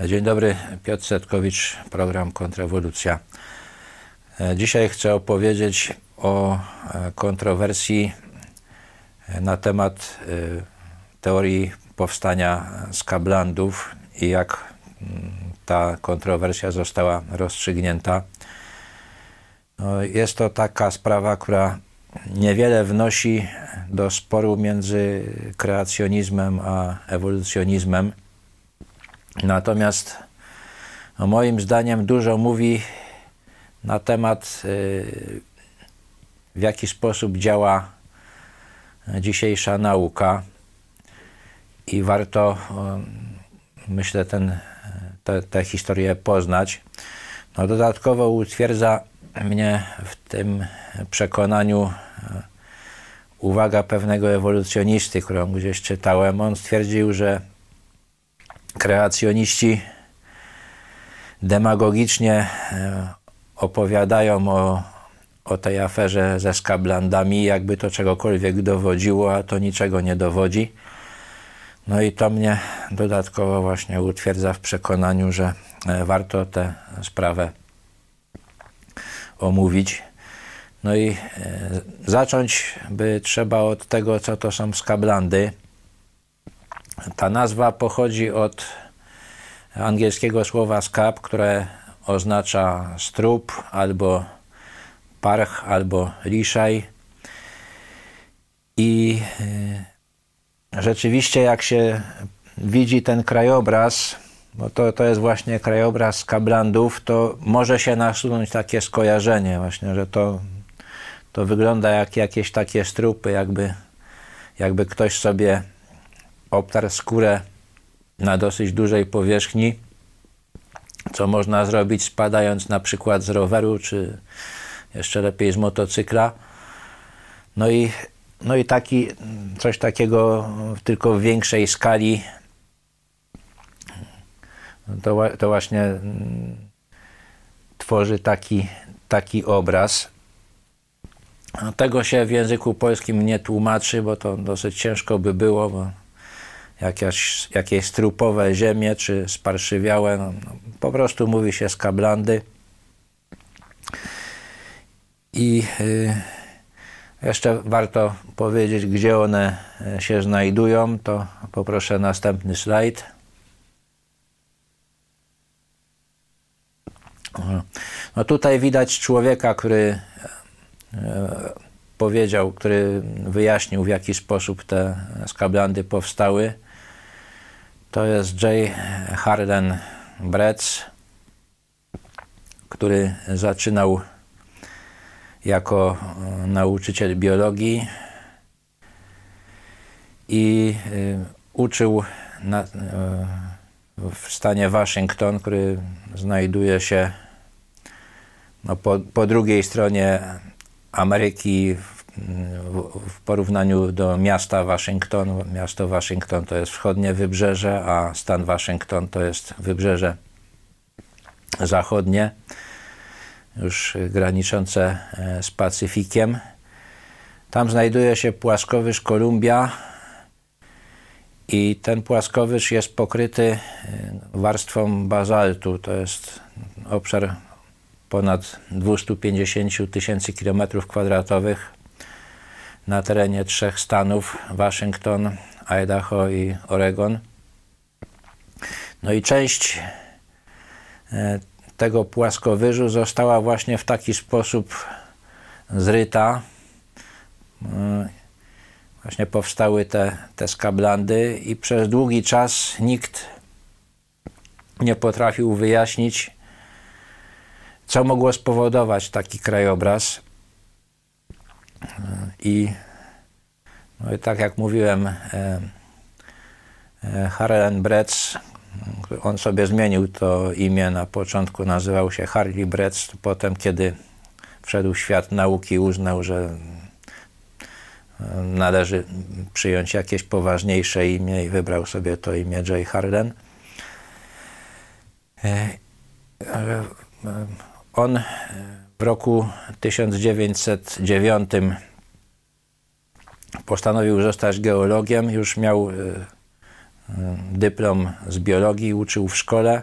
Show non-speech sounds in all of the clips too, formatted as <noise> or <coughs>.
Dzień dobry, Piotr Setkowicz, program Kontrrewolucja. Dzisiaj chcę opowiedzieć o kontrowersji na temat teorii powstania skablandów i jak ta kontrowersja została rozstrzygnięta. No, jest to taka sprawa, która niewiele wnosi do sporu między kreacjonizmem a ewolucjonizmem. Natomiast no, moim zdaniem dużo mówi na temat, y, w jaki sposób działa dzisiejsza nauka i warto, myślę, ten, tę historię poznać. No, dodatkowo utwierdza mnie w tym przekonaniu e, uwaga pewnego ewolucjonisty, którą gdzieś czytałem. On stwierdził, że kreacjoniści demagogicznie e, opowiadają o, o tej aferze ze skablandami, jakby to czegokolwiek dowodziło, a to niczego nie dowodzi. No i to mnie dodatkowo właśnie utwierdza w przekonaniu, że e, warto tę sprawę omówić. No i e, zacząć by trzeba od tego, co to są skablandy. Ta nazwa pochodzi od angielskiego słowa skab, które oznacza strup albo parch albo liszaj. I e, rzeczywiście, jak się widzi ten krajobraz, bo to, to jest właśnie krajobraz kablandów, to może się nasunąć takie skojarzenie właśnie, że to, to wygląda jak jakieś takie strupy, jakby, jakby ktoś sobie obtarł skórę na dosyć dużej powierzchni, co można zrobić spadając na przykład z roweru, czy jeszcze lepiej z motocykla. No i, no i taki, coś takiego tylko w większej skali to, to właśnie mm, tworzy taki, taki obraz. Tego się w języku polskim nie tłumaczy, bo to dosyć ciężko by było, bo jakieś, jakieś strupowe ziemie czy sparszywiałe, no, no, po prostu mówi się skablandy. I y, jeszcze warto powiedzieć, gdzie one e, się znajdują, to poproszę następny slajd. No tutaj widać człowieka, który e, powiedział, który wyjaśnił, w jaki sposób te skablandy powstały. To jest J. Harden Bretz, który zaczynał jako e, nauczyciel biologii i e, uczył na, w stanie Waszyngton, który znajduje się no, po, po drugiej stronie Ameryki w, porównaniu do miasta Waszyngton. Miasto Waszyngton to jest wschodnie wybrzeże, a stan Waszyngton to jest wybrzeże zachodnie, już graniczące e, z Pacyfikiem. Tam znajduje się płaskowyż Kolumbia i ten płaskowyż jest pokryty e, warstwą bazaltu. To jest obszar ponad 250 tysięcy kilometrów kwadratowych na terenie trzech stanów Waszyngton, Idaho i Oregon. No i część e, tego płaskowyżu została właśnie w taki sposób zryta. E, właśnie powstały te, te skablandy i przez długi czas nikt nie potrafił wyjaśnić, co mogło spowodować taki krajobraz. I, no i tak jak mówiłem, e, e, Harlan Bretz, on sobie zmienił to imię, na początku nazywał się Harley Bretz, potem kiedy wszedł w świat nauki uznał, że e, należy przyjąć jakieś poważniejsze imię i wybrał sobie to imię J. Harlan. On w roku 1909 postanowił zostać geologiem. Już miał e, dyplom z biologii, uczył w szkole,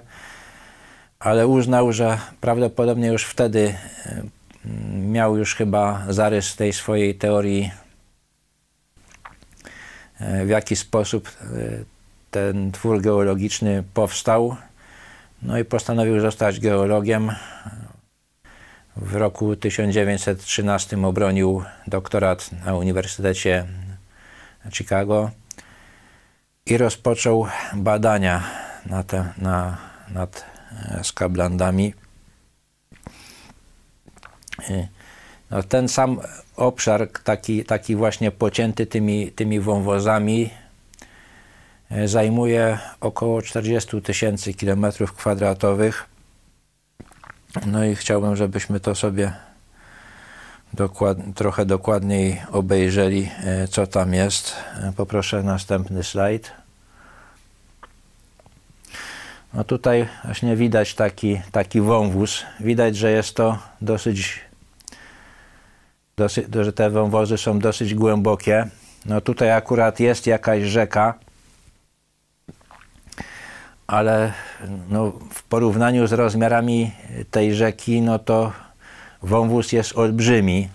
ale uznał, że prawdopodobnie już wtedy miał już chyba zarys tej swojej teorii, w jaki sposób ten twór geologiczny powstał. No i postanowił zostać geologiem. W roku 1913 obronił doktorat na Uniwersytecie Chicago i rozpoczął badania na te, na, nad e, skablandami. No, ten sam obszar, taki, taki właśnie pocięty tymi, tymi wąwozami, e, zajmuje około 40 tysięcy kilometrów kwadratowych. No i chciałbym, żebyśmy to sobie dokład, trochę dokładniej obejrzeli, e, co tam jest. E, poproszę następny slajd. No tutaj właśnie widać taki, taki wąwóz. Widać, że jest to dosyć, dosyć, że te wąwozy są dosyć głębokie. No tutaj akurat jest jakaś rzeka, ale no, w porównaniu z rozmiarami tej rzeki, no to wąwóz jest olbrzymi.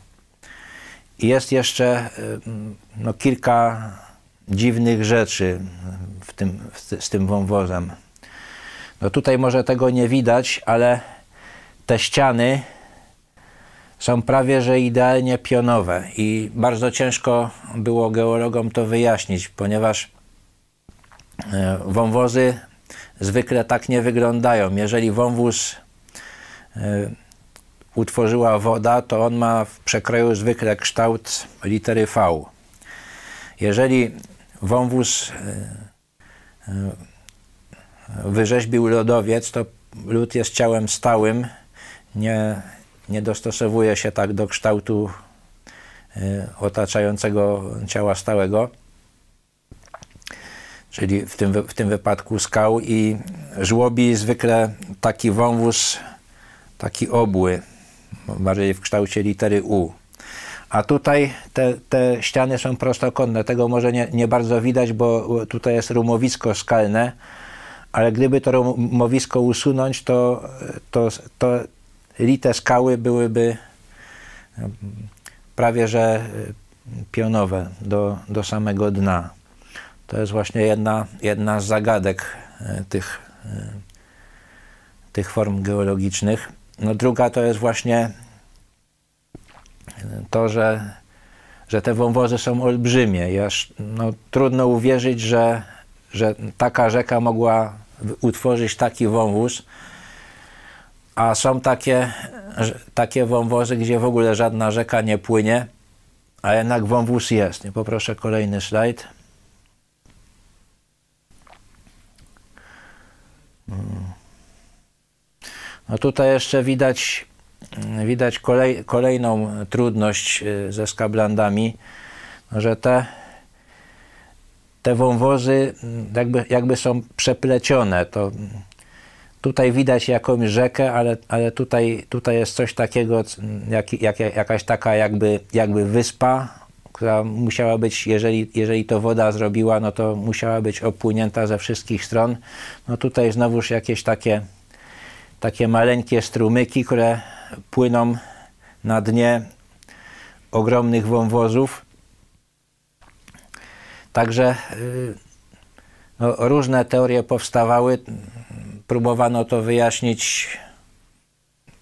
I jest jeszcze no, kilka dziwnych rzeczy w tym, z tym wąwozem. No tutaj może tego nie widać, ale te ściany są prawie że idealnie pionowe i bardzo ciężko było geologom to wyjaśnić, ponieważ e, wąwozy zwykle tak nie wyglądają. Jeżeli wąwóz e, utworzyła woda, to on ma w przekroju zwykle kształt litery V. Jeżeli wąwóz e, wyrzeźbił lodowiec, to lód jest ciałem stałym, nie, nie dostosowuje się tak do kształtu otaczającego ciała stałego, czyli w tym, w tym wypadku skał i żłobi zwykle taki wąwóz, taki obły, bardziej w kształcie litery U. A tutaj te, te ściany są prostokątne. Tego może nie, nie bardzo widać, bo tutaj jest rumowisko skalne, ale gdyby to rumowisko usunąć, to, to, to lite skały byłyby prawie że pionowe do, do samego dna. To jest właśnie jedna, jedna z zagadek e, tych, e, tych form geologicznych. No druga to jest właśnie to, że, że te wąwozy są olbrzymie. Aż, no, trudno uwierzyć, że, że taka rzeka mogła utworzyć taki wąwóz, a są takie, takie wąwozy, gdzie w ogóle żadna rzeka nie płynie, a jednak wąwóz jest. Poproszę kolejny slajd. No tutaj jeszcze widać, widać kolej, kolejną trudność y, ze skablandami, że te te wąwozy mm, jakby, jakby są przeplecione. To tutaj widać jakąś rzekę, ale, ale tutaj, tutaj jest coś takiego, jak, jak, jakaś taka jakby, jakby wyspa, która musiała być, jeżeli, jeżeli to woda zrobiła, no to musiała być opłynięta ze wszystkich stron. No tutaj znowuż jakieś takie, takie maleńkie strumyki, które płyną na dnie ogromnych wąwozów. Także y, no, różne teorie powstawały. Próbowano to wyjaśnić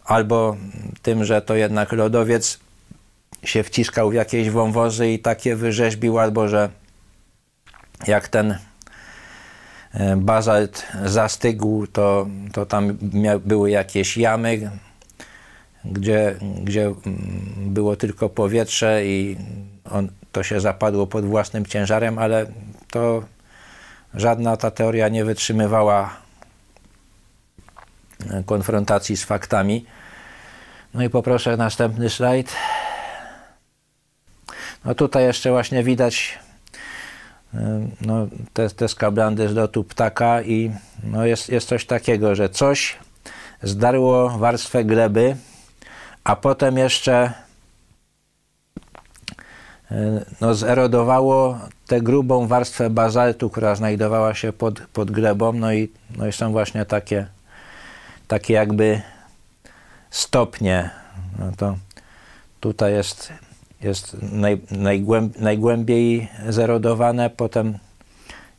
albo tym, że to jednak lodowiec się wciskał w jakieś wąwozy i takie wyrzeźbił, albo że jak ten y, bazalt zastygł, to, to tam były jakieś jamy, gdzie, gdzie mm, było tylko powietrze i on, to się zapadło pod własnym ciężarem, ale to żadna ta teoria nie wytrzymywała konfrontacji z faktami. No i poproszę następny slajd. No tutaj jeszcze właśnie widać no, te, te skablandy z lotu ptaka i no jest, jest coś takiego, że coś zdarło warstwę gleby, a potem jeszcze no, zerodowało tę grubą warstwę bazaltu, która znajdowała się pod, pod glebą, no i, no i są właśnie takie, takie jakby stopnie. No to tutaj jest, jest naj, najgłęb, najgłębiej zerodowane, potem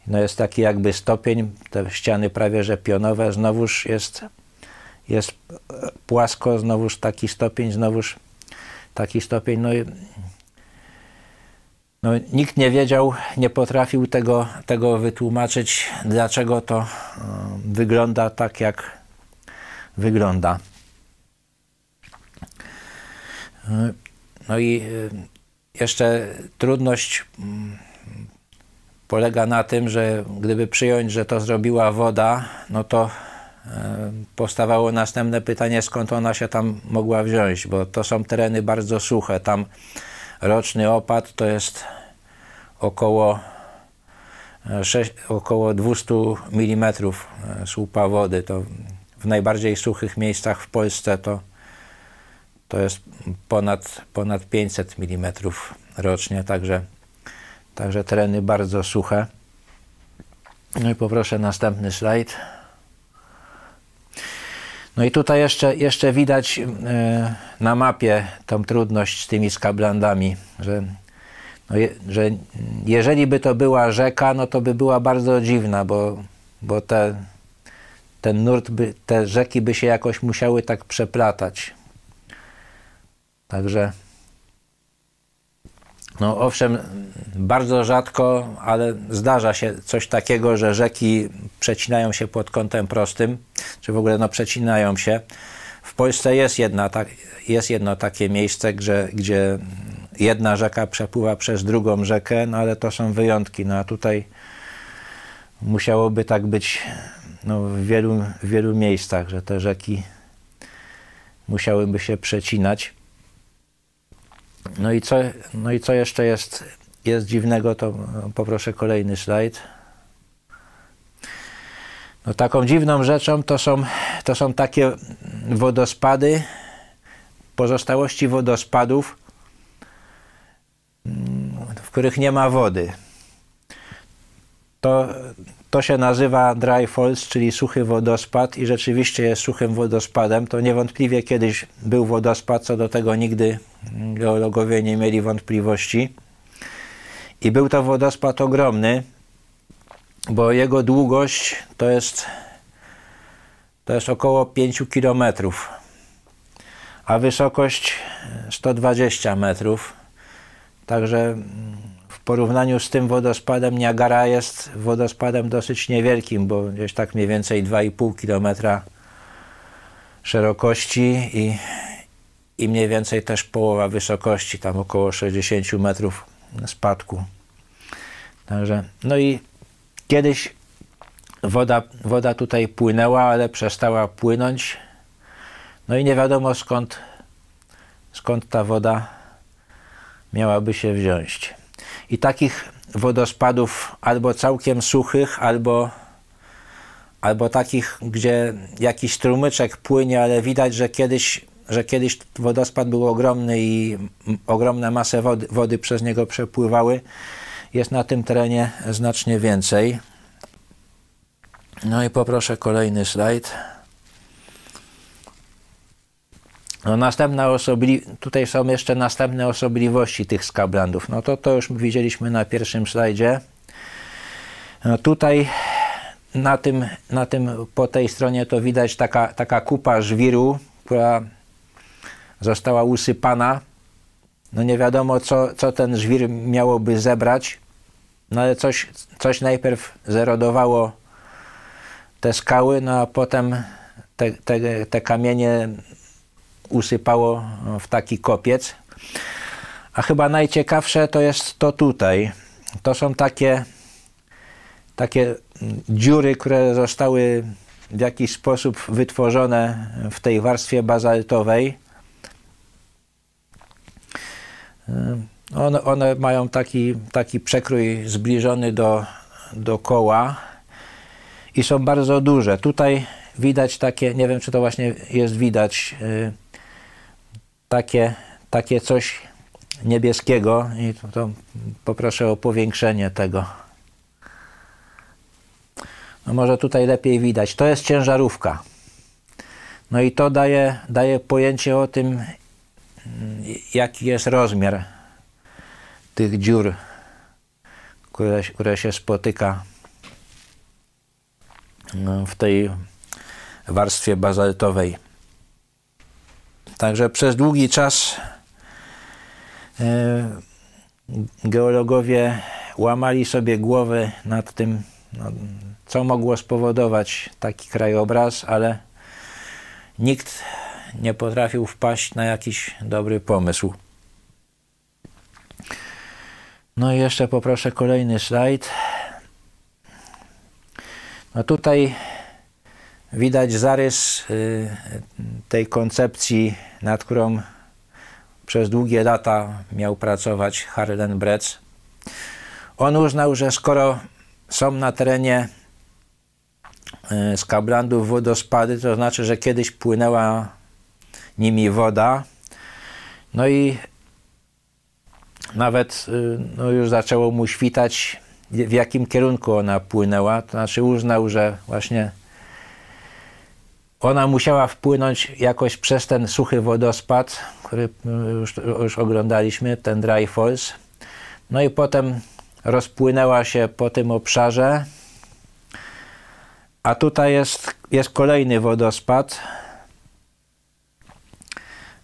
no jest taki jakby stopień, te ściany prawie że pionowe, znowuż jest, jest płasko, znowuż taki stopień, znowuż taki stopień, no i no, nikt nie wiedział, nie potrafił tego, tego wytłumaczyć, dlaczego to e, wygląda tak, jak wygląda. No i e, jeszcze trudność mm, polega na tym, że gdyby przyjąć, że to zrobiła woda, no to powstawało następne pytanie, skąd ona się tam mogła wziąć, bo to są tereny bardzo suche. Tam roczny opad to jest około, 6, e, około 200 mm słupa wody. To w najbardziej suchych miejscach w Polsce to, to jest ponad, ponad 500 mm rocznie, także, także tereny bardzo suche. No i poproszę następny slajd. No i tutaj jeszcze, jeszcze widać e, na mapie tą trudność z tymi skablandami, że, no je, że jeżeli by to była rzeka, no to by była bardzo dziwna, bo, bo te, ten nurt, by, te rzeki by się jakoś musiały tak przeplatać. Także no owszem, bardzo rzadko, ale zdarza się coś takiego, że rzeki przecinają się pod kątem prostym, czy w ogóle no, przecinają się. W Polsce jest, jedna, jest jedno takie miejsce, gdzie, gdzie jedna rzeka przepływa przez drugą rzekę, no ale to są wyjątki. No a tutaj musiałoby tak być no, w, wielu, w wielu miejscach, że te rzeki musiałyby się przecinać. No i co, no i co jeszcze jest, jest dziwnego, to poproszę kolejny slajd. No taką dziwną rzeczą to są, to są takie wodospady, pozostałości wodospadów, w których nie ma wody. To, to się nazywa dry falls, czyli suchy wodospad i rzeczywiście jest suchym wodospadem. To niewątpliwie kiedyś był wodospad, co do tego nigdy geologowie nie mieli wątpliwości. I był to wodospad ogromny, bo jego długość to jest, to jest około 5 km, a wysokość 120 metrów. Także porównaniu z tym wodospadem Niagara jest wodospadem dosyć niewielkim, bo gdzieś tak mniej więcej 2,5 km szerokości i, i mniej więcej też połowa wysokości, tam około 60 metrów spadku. Także, no i kiedyś woda, woda tutaj płynęła, ale przestała płynąć. No i nie wiadomo skąd, skąd ta woda miałaby się wziąć. I takich wodospadów albo całkiem suchych, albo, albo takich, gdzie jakiś strumyczek płynie, ale widać, że kiedyś, że kiedyś wodospad był ogromny i ogromne masy wody, wody przez niego przepływały, jest na tym terenie znacznie więcej. No i poproszę kolejny slajd. No następna osobli... Tutaj są jeszcze następne osobliwości tych skablandów. No to to już widzieliśmy na pierwszym slajdzie. No tutaj na tym, na tym, po tej stronie to widać taka, taka kupa żwiru, która została usypana. No nie wiadomo, co, co ten żwir miałoby zebrać, no ale coś, coś najpierw zerodowało te skały, no a potem te, te, te kamienie usypało w taki kopiec. A chyba najciekawsze to jest to tutaj. To są takie, takie dziury, które zostały w jakiś sposób wytworzone w tej warstwie bazaltowej. One, one mają taki, taki przekrój zbliżony do, do koła i są bardzo duże. Tutaj widać takie, nie wiem czy to właśnie jest widać, y, takie, takie coś niebieskiego i to, to poproszę o powiększenie tego. No może tutaj lepiej widać. To jest ciężarówka. No i to daje, daje pojęcie o tym, jaki jest rozmiar tych dziur, które, które się spotyka no, w tej warstwie bazaltowej. Także przez długi czas e, geologowie łamali sobie głowy nad tym, no, co mogło spowodować taki krajobraz, ale nikt nie potrafił wpaść na jakiś dobry pomysł. No i jeszcze poproszę kolejny slajd. No tutaj widać zarys y, tej koncepcji, nad którą przez długie lata miał pracować Harlen Bretz. On uznał, że skoro są na terenie y, skablandów wodospady, to znaczy, że kiedyś płynęła nimi woda. No i nawet y, no już zaczęło mu świtać, w jakim kierunku ona płynęła. To znaczy uznał, że właśnie ona musiała wpłynąć jakoś przez ten suchy wodospad, który już, już oglądaliśmy, ten Dry Falls. No i potem rozpłynęła się po tym obszarze. A tutaj jest, jest kolejny wodospad.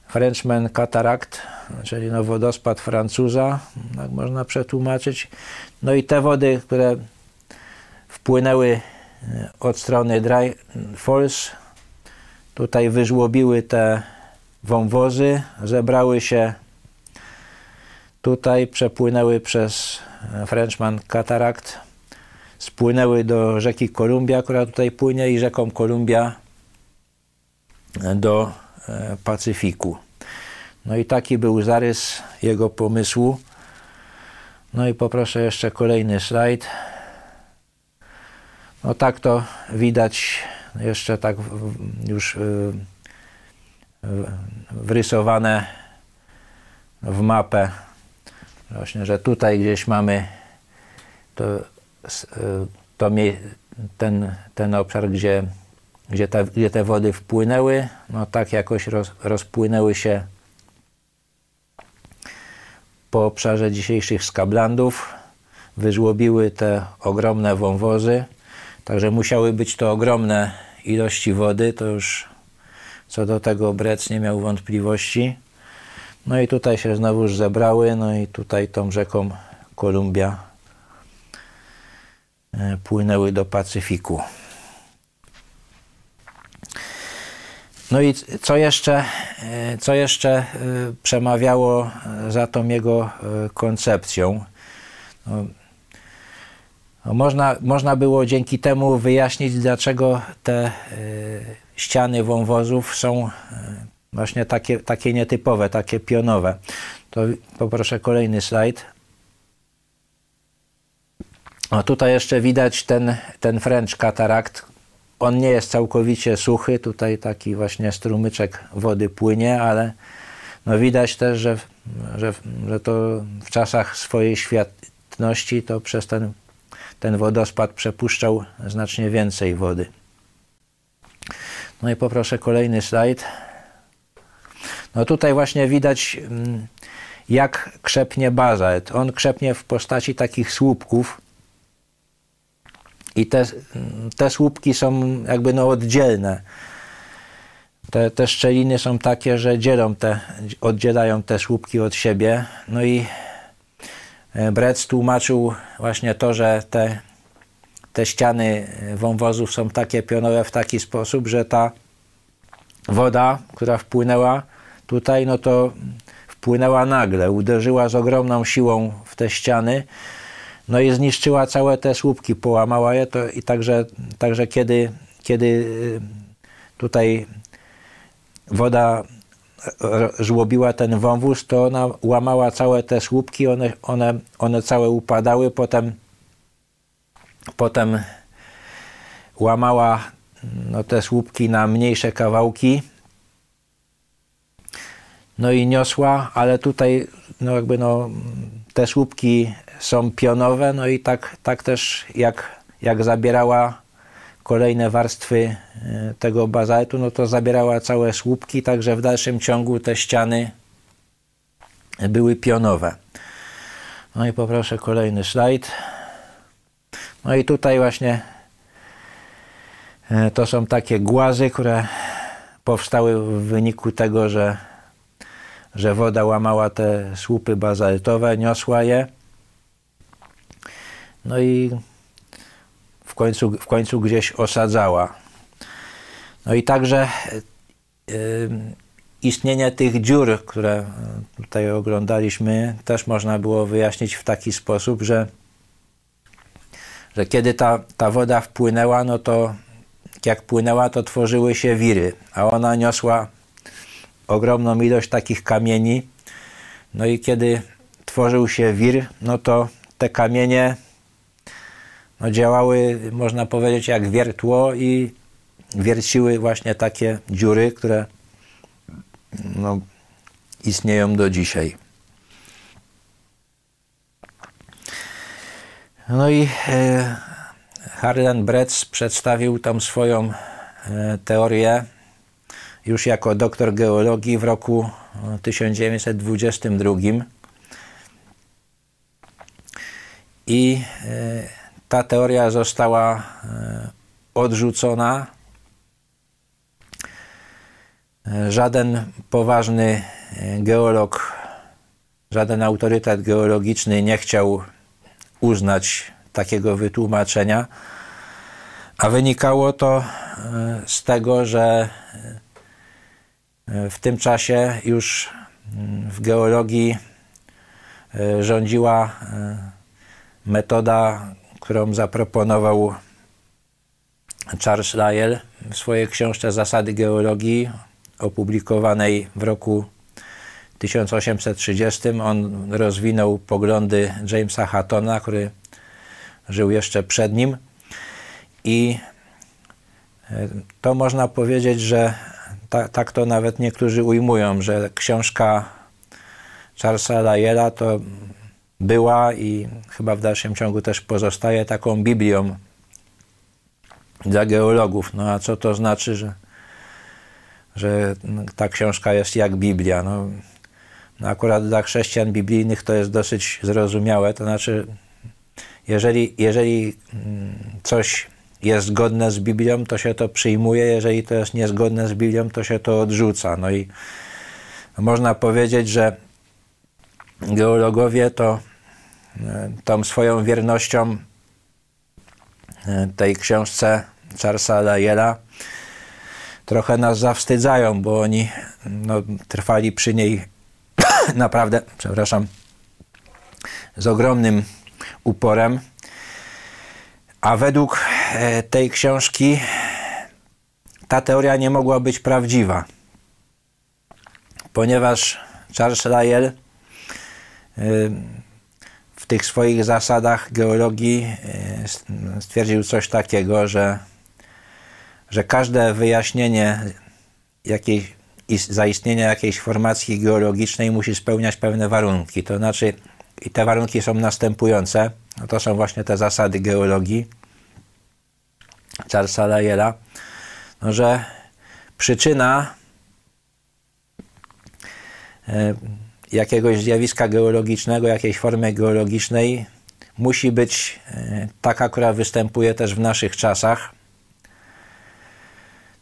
Frenchman Cataract, czyli no wodospad Francuza, tak można przetłumaczyć. No i te wody, które wpłynęły e, od strony Dry Falls, tutaj wyżłobiły te wąwozy, zebrały się tutaj, przepłynęły przez Frenchman Cataract, spłynęły do rzeki Kolumbia, która tutaj płynie i rzeką Kolumbia do e, Pacyfiku. No i taki był zarys jego pomysłu. No i poproszę jeszcze kolejny slajd. No tak to widać jeszcze tak już y, wrysowane w mapę. Właśnie, że tutaj gdzieś mamy to, y, to ten, ten obszar, gdzie, gdzie, te, gdzie te wody wpłynęły, no tak jakoś roz, rozpłynęły się po obszarze dzisiejszych skablandów, wyżłobiły te ogromne wąwozy, także musiały być to ogromne ilości wody, to już co do tego Brec nie miał wątpliwości. No i tutaj się znowuż zebrały, no i tutaj tą rzeką Kolumbia e, płynęły do Pacyfiku. No i co jeszcze, e, co jeszcze e, przemawiało za tą jego koncepcją? No można, można było dzięki temu wyjaśnić, dlaczego te ściany wąwozów są właśnie takie, takie nietypowe, takie pionowe. To poproszę kolejny slajd. O, tutaj jeszcze widać ten, ten French katarakt, on nie jest całkowicie suchy, tutaj taki właśnie strumyczek wody płynie, ale no widać też, że, że, że to w czasach swojej świetności to przez ten, ten wodospad przepuszczał znacznie więcej wody. No i poproszę kolejny slajd. No tutaj właśnie widać mm, jak krzepnie bazalt. On krzepnie w postaci takich słupków, i te, te słupki są jakby no oddzielne. Te, te szczeliny są takie, że dzielą te, oddzielają te słupki od siebie. No i Brec tłumaczył właśnie to, że te, te ściany wąwozów są takie pionowe w taki sposób, że ta woda, która wpłynęła tutaj, no to wpłynęła nagle, uderzyła z ogromną siłą w te ściany no i zniszczyła całe te słupki, połamała je to i także, także kiedy, kiedy y, tutaj woda żłobiła ten wąwóz, to ona łamała całe te słupki, one, one, one całe upadały, potem, potem łamała no, te słupki na mniejsze kawałki, no i niosła, ale tutaj no jakby no, te słupki są pionowe, no i tak, tak też jak, jak zabierała kolejne warstwy e, tego bazaltu, no to zabierała całe słupki, także w dalszym ciągu te ściany były pionowe. No i poproszę kolejny slajd. No i tutaj właśnie e, to są takie głazy, które powstały w wyniku tego, że, że woda łamała te słupy bazaltowe, niosła je. No i końcu, w końcu gdzieś osadzała. No i także y, istnienie tych dziur, które tutaj oglądaliśmy, też można było wyjaśnić w taki sposób, że, że kiedy ta, ta woda wpłynęła, no to jak płynęła, to tworzyły się wiry, a ona niosła ogromną ilość takich kamieni. No i kiedy tworzył się wir, no to te kamienie no, działały, można powiedzieć, jak wiertło i wierciły właśnie takie dziury, które no, istnieją do dzisiaj. No i e, Harlan Bretz przedstawił tam swoją e, teorię już jako doktor geologii w roku 1922 i e, ta teoria została e, odrzucona. E, żaden poważny e, geolog, żaden autorytet geologiczny nie chciał uznać takiego wytłumaczenia, a wynikało to z tego, że w tym czasie już mm, w geologii rządziła metoda którą zaproponował Charles Lyell w swojej książce Zasady geologii, opublikowanej w roku 1830. On rozwinął poglądy Jamesa Hattona, który żył jeszcze przed nim. I e, to można powiedzieć, że ta, tak to nawet niektórzy ujmują, że książka Charlesa Lyella to była i chyba w dalszym ciągu też pozostaje taką Biblią dla geologów. No a co to znaczy, że, że ta książka jest jak Biblia? No, no akurat dla chrześcijan biblijnych to jest dosyć zrozumiałe. To znaczy, jeżeli, jeżeli mm, coś jest zgodne z Biblią, to się to przyjmuje, jeżeli to jest niezgodne z Biblią, to się to odrzuca. No i można powiedzieć, że geologowie to tą swoją wiernością e, tej książce Charlesa Lyella trochę nas zawstydzają, bo oni no, trwali przy niej <coughs> naprawdę, przepraszam, z ogromnym uporem. A według e, tej książki ta teoria nie mogła być prawdziwa, ponieważ Charles Lyell e, tych swoich zasadach geologii e, stwierdził coś takiego, że, że każde wyjaśnienie jakiej, zaistnienia jakiejś formacji geologicznej musi spełniać pewne warunki. To znaczy, i te warunki są następujące. No to są właśnie te zasady geologii Charlesa Lyella, no, że przyczyna e, jakiegoś zjawiska geologicznego, jakiejś formy geologicznej musi być e, taka, która występuje też w naszych czasach.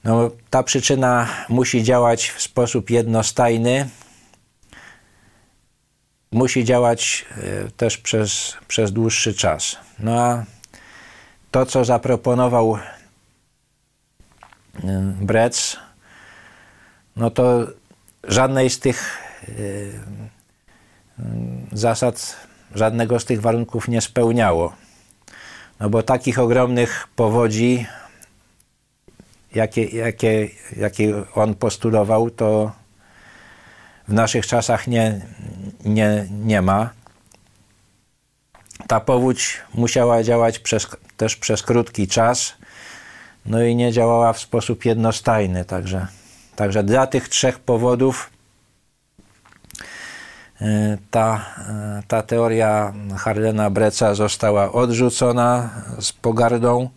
No, ta przyczyna musi działać w sposób jednostajny, musi działać e, też przez, przez dłuższy czas. No a to, co zaproponował e, Bretz, no to żadnej z tych zasad żadnego z tych warunków nie spełniało. No bo takich ogromnych powodzi, jakie, jakie, jakie on postulował, to w naszych czasach nie, nie, nie ma. Ta powódź musiała działać przez, też przez krótki czas, no i nie działała w sposób jednostajny. Także, także dla tych trzech powodów ta, ta teoria Harlena Breca została odrzucona z pogardą.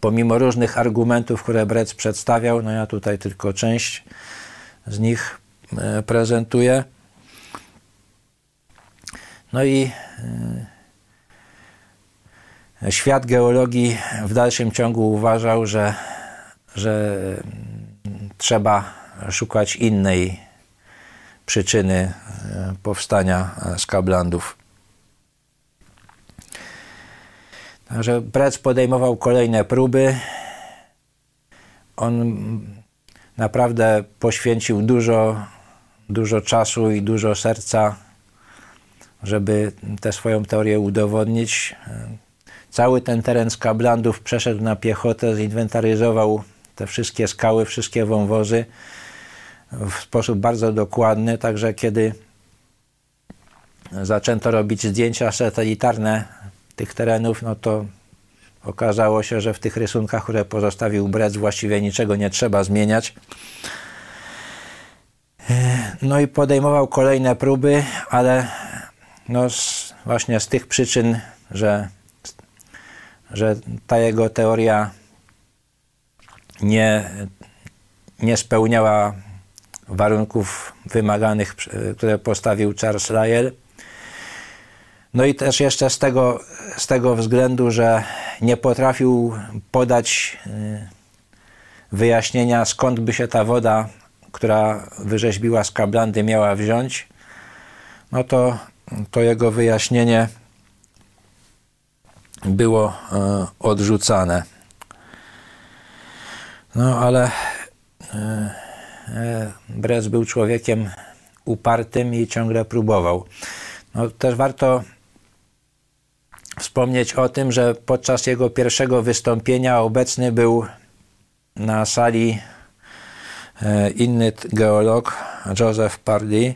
Pomimo różnych argumentów, które Brec przedstawiał, no ja tutaj tylko część z nich prezentuję. No i świat geologii w dalszym ciągu uważał, że, że trzeba szukać innej przyczyny e, powstania e, skablandów. Także Prec podejmował kolejne próby. On naprawdę poświęcił dużo, dużo czasu i dużo serca, żeby tę swoją teorię udowodnić. Cały ten teren skablandów przeszedł na piechotę, zinwentaryzował te wszystkie skały, wszystkie wąwozy w sposób bardzo dokładny, także kiedy zaczęto robić zdjęcia satelitarne tych terenów, no to okazało się, że w tych rysunkach, które pozostawił Brec, właściwie niczego nie trzeba zmieniać. No i podejmował kolejne próby, ale no z, właśnie z tych przyczyn, że, że ta jego teoria nie, nie spełniała warunków wymaganych, które postawił Charles Lyell. No i też jeszcze z tego, z tego względu, że nie potrafił podać y, wyjaśnienia, skąd by się ta woda, która wyrzeźbiła skablandy, miała wziąć, no to, to jego wyjaśnienie było y, odrzucane. No ale E, Brez był człowiekiem upartym i ciągle próbował. No, też warto wspomnieć o tym, że podczas jego pierwszego wystąpienia obecny był na sali e, inny geolog, Joseph Pardy,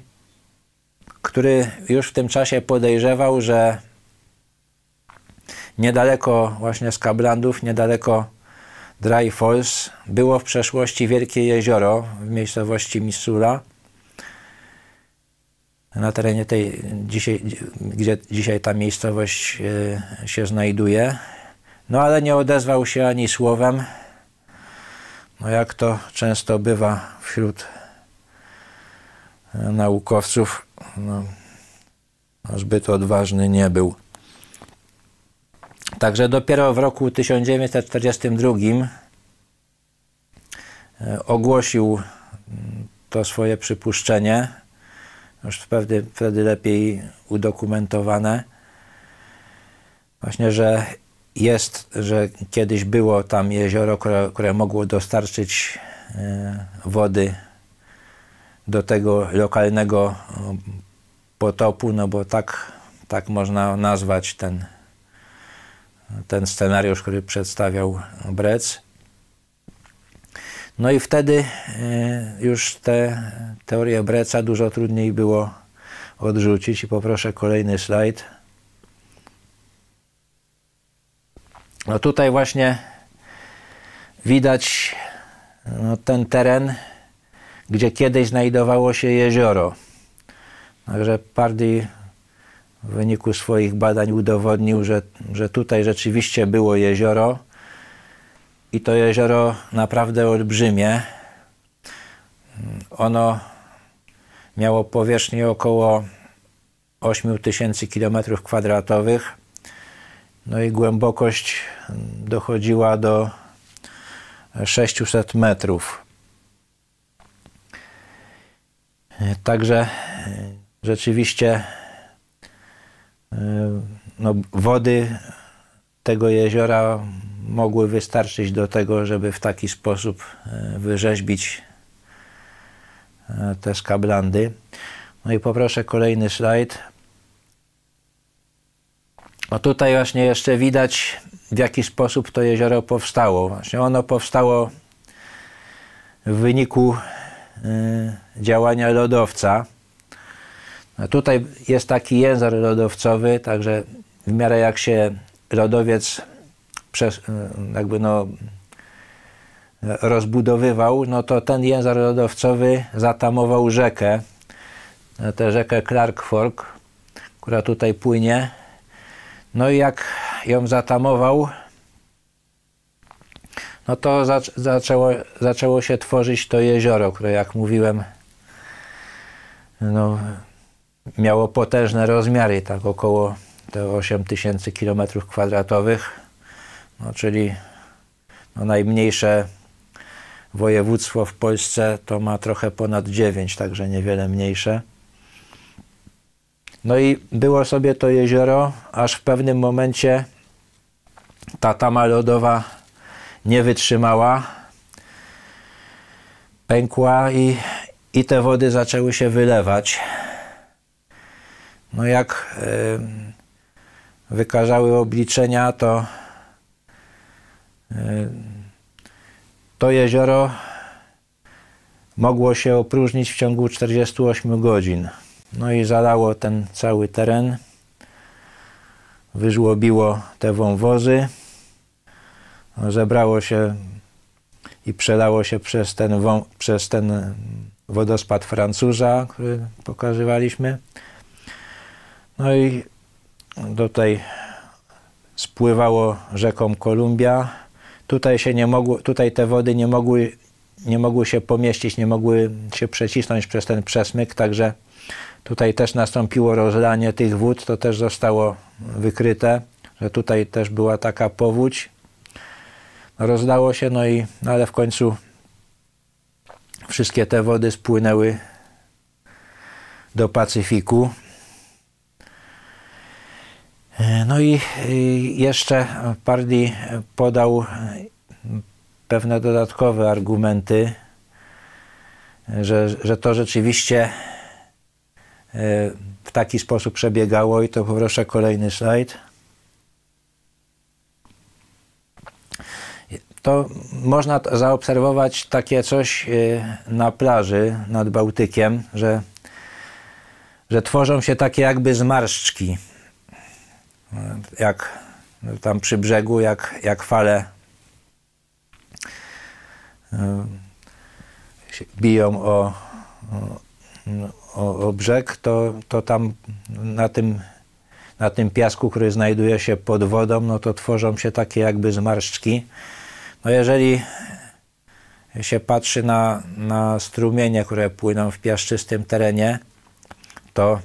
który już w tym czasie podejrzewał, że niedaleko właśnie z Kablandów, niedaleko Dry Falls było w przeszłości wielkie jezioro w miejscowości Missoula. Na terenie tej, dzisiaj, gdzie dzisiaj ta miejscowość e, się znajduje. No ale nie odezwał się ani słowem. No jak to często bywa wśród e, naukowców, no, zbyt odważny nie był. Także dopiero w roku 1942 e, ogłosił mm, to swoje przypuszczenie, już wtedy, wtedy lepiej udokumentowane, właśnie, że jest, że kiedyś było tam jezioro, które, które mogło dostarczyć e, wody do tego lokalnego potopu, no bo tak, tak można nazwać ten ten scenariusz, który przedstawiał Brec. No i wtedy e, już te teorie Breca dużo trudniej było odrzucić i poproszę kolejny slajd. No tutaj właśnie widać no, ten teren, gdzie kiedyś znajdowało się jezioro. Także Pardy w wyniku swoich badań udowodnił, że, że tutaj rzeczywiście było jezioro i to jezioro naprawdę olbrzymie. Ono miało powierzchnię około 8000 km2, no i głębokość dochodziła do 600 metrów. Także rzeczywiście no, wody tego jeziora mogły wystarczyć do tego, żeby w taki sposób e, wyrzeźbić e, te skablandy. No i poproszę kolejny slajd. No tutaj właśnie jeszcze widać, w jaki sposób to jezioro powstało. Właśnie ono powstało w wyniku e, działania lodowca. Tutaj jest taki język lodowcowy, także w miarę jak się lodowiec przez, jakby no, rozbudowywał, no to ten język lodowcowy zatamował rzekę. tę rzekę Clark Fork, która tutaj płynie. No i jak ją zatamował, no to zaczęło, zaczęło się tworzyć to jezioro, które jak mówiłem, no, miało potężne rozmiary, tak około te 8 tysięcy kilometrów kwadratowych, no, czyli no, najmniejsze województwo w Polsce to ma trochę ponad 9, także niewiele mniejsze. No i było sobie to jezioro, aż w pewnym momencie ta tama lodowa nie wytrzymała, pękła i, i te wody zaczęły się wylewać. No jak wykazały obliczenia, to to jezioro mogło się opróżnić w ciągu 48 godzin. No i zalało ten cały teren, wyżłobiło te wąwozy, zebrało się i przelało się przez ten, przez ten wodospad Francuza, który pokazywaliśmy. No i tutaj spływało rzeką Kolumbia. Tutaj się nie mogło, tutaj te wody nie mogły, nie mogły się pomieścić, nie mogły się przecisnąć przez ten przesmyk, także tutaj też nastąpiło rozlanie tych wód, to też zostało wykryte, że tutaj też była taka powódź. Rozdało się, no i, no ale w końcu wszystkie te wody spłynęły do Pacyfiku. No i jeszcze Pardi podał pewne dodatkowe argumenty, że, że to rzeczywiście w taki sposób przebiegało i to poproszę kolejny slajd. To można zaobserwować takie coś na plaży nad Bałtykiem, że, że tworzą się takie jakby zmarszczki jak tam przy brzegu, jak, jak fale e, biją o, o, o brzeg, to, to tam na tym, na tym piasku, który znajduje się pod wodą, no to tworzą się takie jakby zmarszczki. No jeżeli się patrzy na, na strumienie, które płyną w piaszczystym terenie, to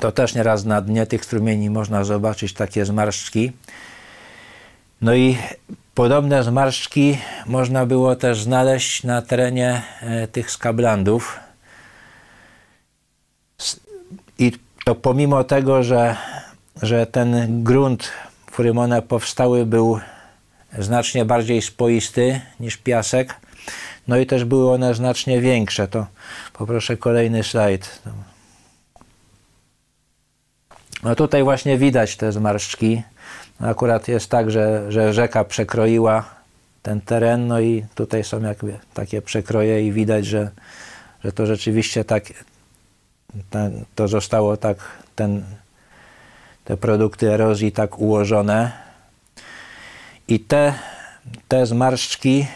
to też nieraz na dnie tych strumieni można zobaczyć takie zmarszczki. No i podobne zmarszczki można było też znaleźć na terenie e, tych skablandów. I to pomimo tego, że, że ten grunt, w którym one powstały, był znacznie bardziej spoisty niż piasek, no i też były one znacznie większe. To poproszę kolejny slajd. No tutaj właśnie widać te zmarszczki. Akurat jest tak, że, że rzeka przekroiła ten teren, no i tutaj są jakby takie przekroje i widać, że, że to rzeczywiście tak, to zostało tak, ten, te produkty erozji tak ułożone. I te, te zmarszczki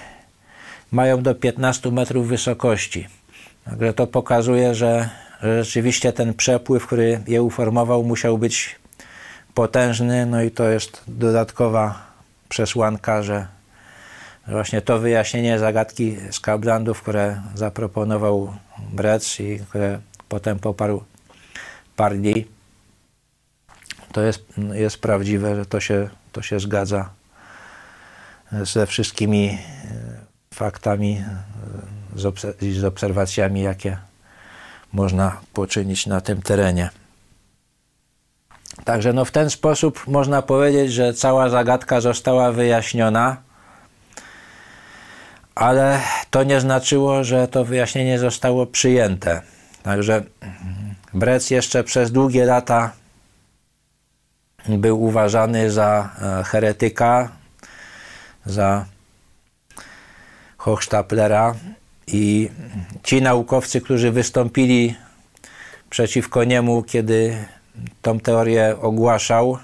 mają do 15 metrów wysokości. Także to pokazuje, że rzeczywiście ten przepływ, który je uformował, musiał być potężny, no i to jest dodatkowa przesłanka, że właśnie to wyjaśnienie zagadki Skablandów, które zaproponował Brec i które potem poparł Pardi, to jest, jest prawdziwe, że to się, to się zgadza ze wszystkimi e, faktami, e, z obserwacjami, jakie można poczynić na tym terenie. Także no w ten sposób można powiedzieć, że cała zagadka została wyjaśniona, ale to nie znaczyło, że to wyjaśnienie zostało przyjęte. Także Brec jeszcze przez długie lata był uważany za e, heretyka, za Hochstaplera i ci naukowcy, którzy wystąpili przeciwko niemu, kiedy tą teorię ogłaszał,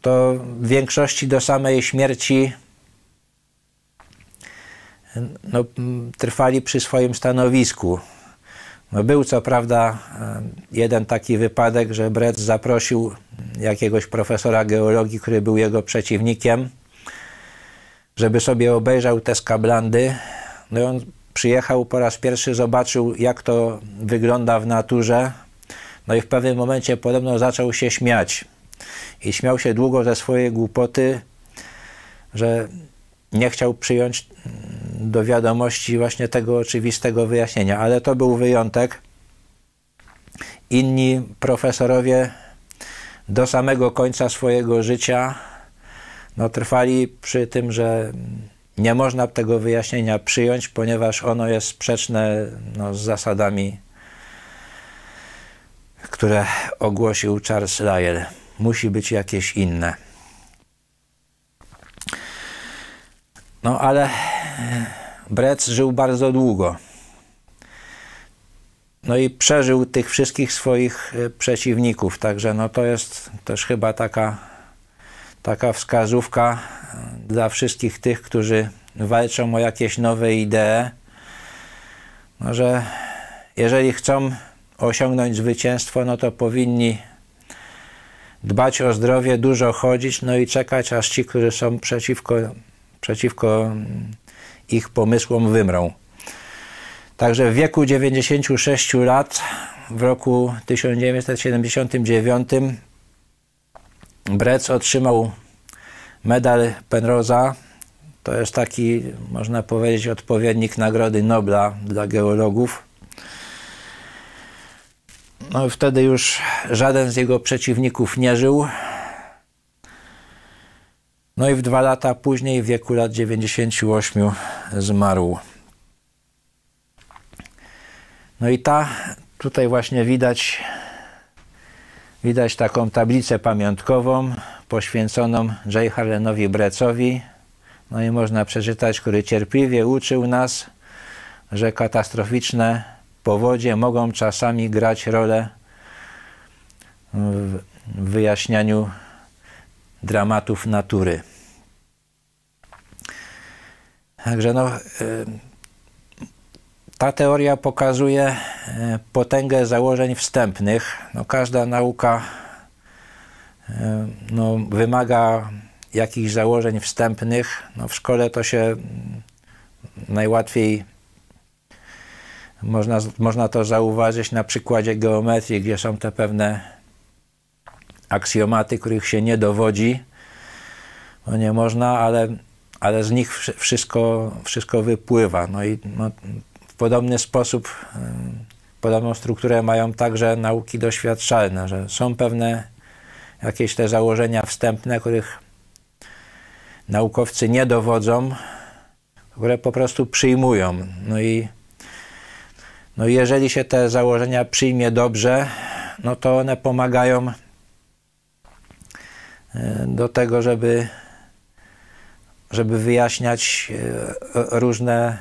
to w większości do samej śmierci no, trwali przy swoim stanowisku. No był co prawda jeden taki wypadek, że Brec zaprosił jakiegoś profesora geologii, który był jego przeciwnikiem, żeby sobie obejrzał te skablandy. No i on przyjechał po raz pierwszy, zobaczył jak to wygląda w naturze. No i w pewnym momencie podobno zaczął się śmiać. I śmiał się długo ze swojej głupoty, że nie chciał przyjąć do wiadomości właśnie tego oczywistego wyjaśnienia, ale to był wyjątek. Inni profesorowie do samego końca swojego życia no, trwali przy tym, że nie można tego wyjaśnienia przyjąć, ponieważ ono jest sprzeczne no, z zasadami, które ogłosił Charles Lyell. Musi być jakieś inne. No ale Brec żył bardzo długo. No i przeżył tych wszystkich swoich e, przeciwników, także no to jest też chyba taka, taka wskazówka e, dla wszystkich tych, którzy walczą o jakieś nowe idee, no że jeżeli chcą osiągnąć zwycięstwo, no to powinni dbać o zdrowie, dużo chodzić, no i czekać, aż ci, którzy są przeciwko, przeciwko mm, ich pomysłom wymrą. Także w wieku 96 lat, w roku 1979, Brec otrzymał medal Penrosa. To jest taki, można powiedzieć, odpowiednik Nagrody Nobla dla geologów. No wtedy już żaden z jego przeciwników nie żył. No i w dwa lata później, w wieku lat 98, zmarł. No i ta, tutaj właśnie widać, widać taką tablicę pamiątkową poświęconą J. Harlenowi Brecowi. No i można przeczytać, który cierpliwie uczył nas, że katastroficzne powodzie mogą czasami grać rolę w wyjaśnianiu dramatów natury. Także no, y, ta teoria pokazuje y, potęgę założeń wstępnych. No, każda nauka y, no, wymaga jakichś założeń wstępnych. No, w szkole to się najłatwiej można, można to zauważyć na przykładzie geometrii, gdzie są te pewne aksjomaty, których się nie dowodzi. No nie można, ale ale z nich wszystko, wszystko wypływa. No i no, podobny sposób, podobną strukturę mają także nauki doświadczalne, że są pewne jakieś te założenia wstępne, których naukowcy nie dowodzą, które po prostu przyjmują. No i no jeżeli się te założenia przyjmie dobrze, no to one pomagają e, do tego, żeby żeby wyjaśniać e, różne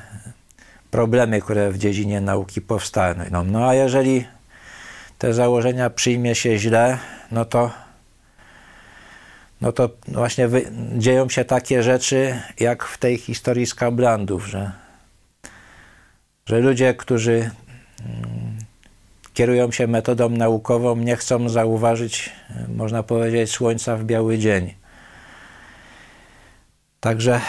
problemy, które w dziedzinie nauki powstają. No, no a jeżeli te założenia przyjmie się źle, no to, no to właśnie wy, dzieją się takie rzeczy, jak w tej historii z Kablandów, że, że ludzie, którzy mm, kierują się metodą naukową, nie chcą zauważyć, można powiedzieć, słońca w biały dzień. Także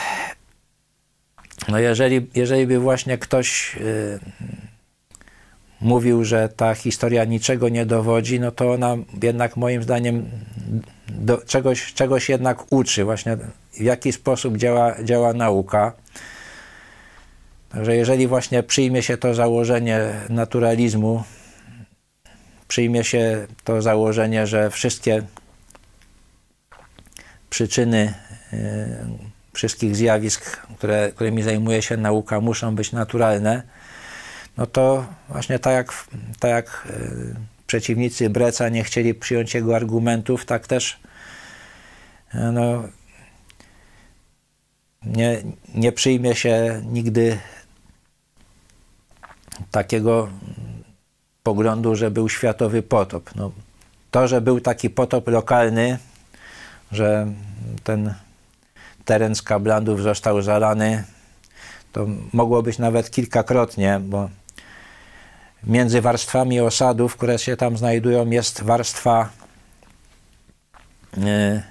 no jeżeli, jeżeli by właśnie ktoś yy, mówił, że ta historia niczego nie dowodzi, no to ona jednak moim zdaniem do, czegoś, czegoś jednak uczy, właśnie w jaki sposób działa, działa nauka. Także jeżeli właśnie przyjmie się to założenie naturalizmu, przyjmie się to założenie, że wszystkie przyczyny yy, wszystkich zjawisk, które, którymi zajmuje się nauka, muszą być naturalne, no to właśnie tak jak, tak jak e, przeciwnicy Breca nie chcieli przyjąć jego argumentów, tak też e, no, nie, nie przyjmie się nigdy takiego poglądu, że był światowy potop. No, to, że był taki potop lokalny, że ten teren z kablandów został zalany. To mogło być nawet kilkakrotnie, bo między warstwami osadów, które się tam znajdują, jest warstwa e,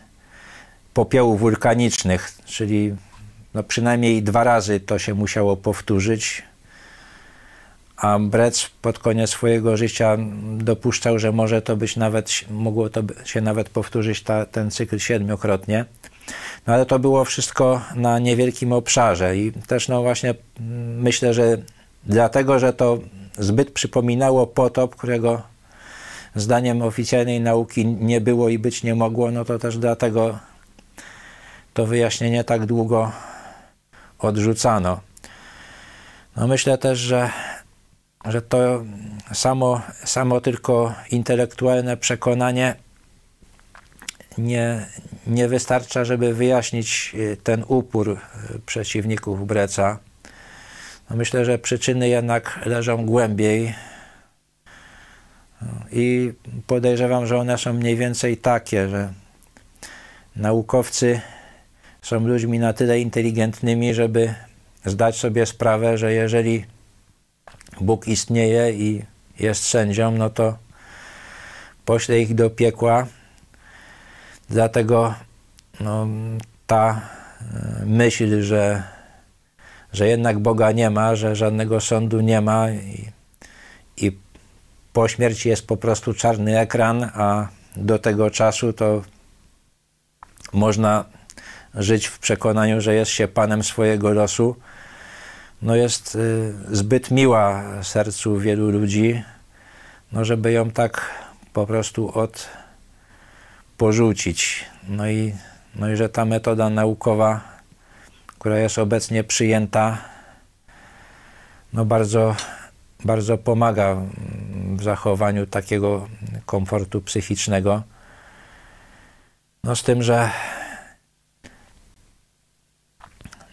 popiołów wulkanicznych, czyli no przynajmniej dwa razy to się musiało powtórzyć. A Brec pod koniec swojego życia dopuszczał, że może to być nawet, mogło to się nawet powtórzyć ta, ten cykl siedmiokrotnie. No ale to było wszystko na niewielkim obszarze i też no właśnie myślę, że dlatego, że to zbyt przypominało potop, którego zdaniem oficjalnej nauki nie było i być nie mogło, no to też dlatego to wyjaśnienie tak długo odrzucano. No myślę też, że, że to samo, samo tylko intelektualne przekonanie nie, nie wystarcza, żeby wyjaśnić y, ten upór y, przeciwników Breca. No myślę, że przyczyny jednak leżą głębiej i podejrzewam, że one są mniej więcej takie, że naukowcy są ludźmi na tyle inteligentnymi, żeby zdać sobie sprawę, że jeżeli Bóg istnieje i jest sędzią, no to pośle ich do piekła. Dlatego no, ta e, myśl, że, że jednak Boga nie ma, że żadnego sądu nie ma i, i po śmierci jest po prostu czarny ekran, a do tego czasu to można żyć w przekonaniu, że jest się panem swojego losu, no jest y, zbyt miła sercu wielu ludzi, no żeby ją tak po prostu od porzucić. No i, no i że ta metoda naukowa, która jest obecnie przyjęta, no bardzo, bardzo pomaga w zachowaniu takiego komfortu psychicznego. No z tym, że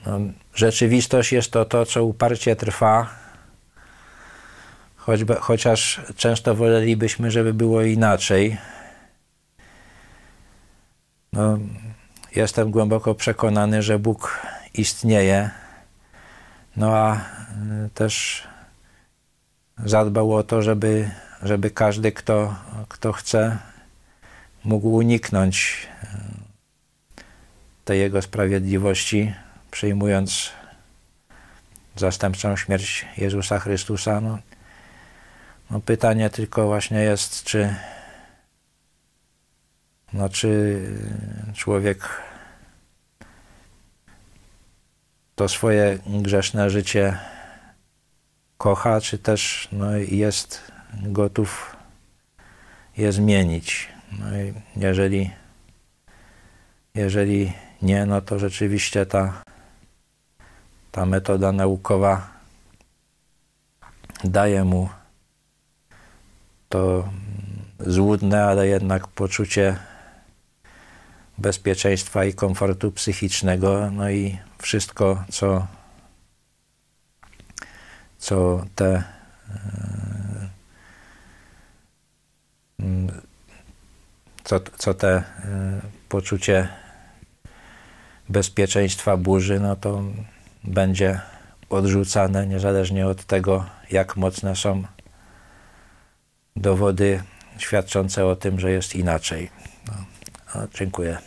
no, rzeczywistość jest to to, co uparcie trwa, choćby, chociaż często wolelibyśmy, żeby było inaczej. No, jestem głęboko przekonany, że Bóg istnieje, no a y, też zadbał o to, żeby, żeby każdy, kto, kto chce, mógł uniknąć y, tej Jego sprawiedliwości przyjmując zastępczą śmierć Jezusa Chrystusa. No, no pytanie tylko właśnie jest, czy, no, czy człowiek to swoje grzeszne życie kocha, czy też no, jest gotów je zmienić. No i jeżeli, jeżeli nie, no to rzeczywiście ta ta metoda naukowa daje mu to złudne, ale jednak poczucie bezpieczeństwa i komfortu psychicznego, no i wszystko, co, co te e, co, co te e, poczucie bezpieczeństwa burzy, no to będzie odrzucane, niezależnie od tego, jak mocne są dowody świadczące o tym, że jest inaczej. Dziękuję.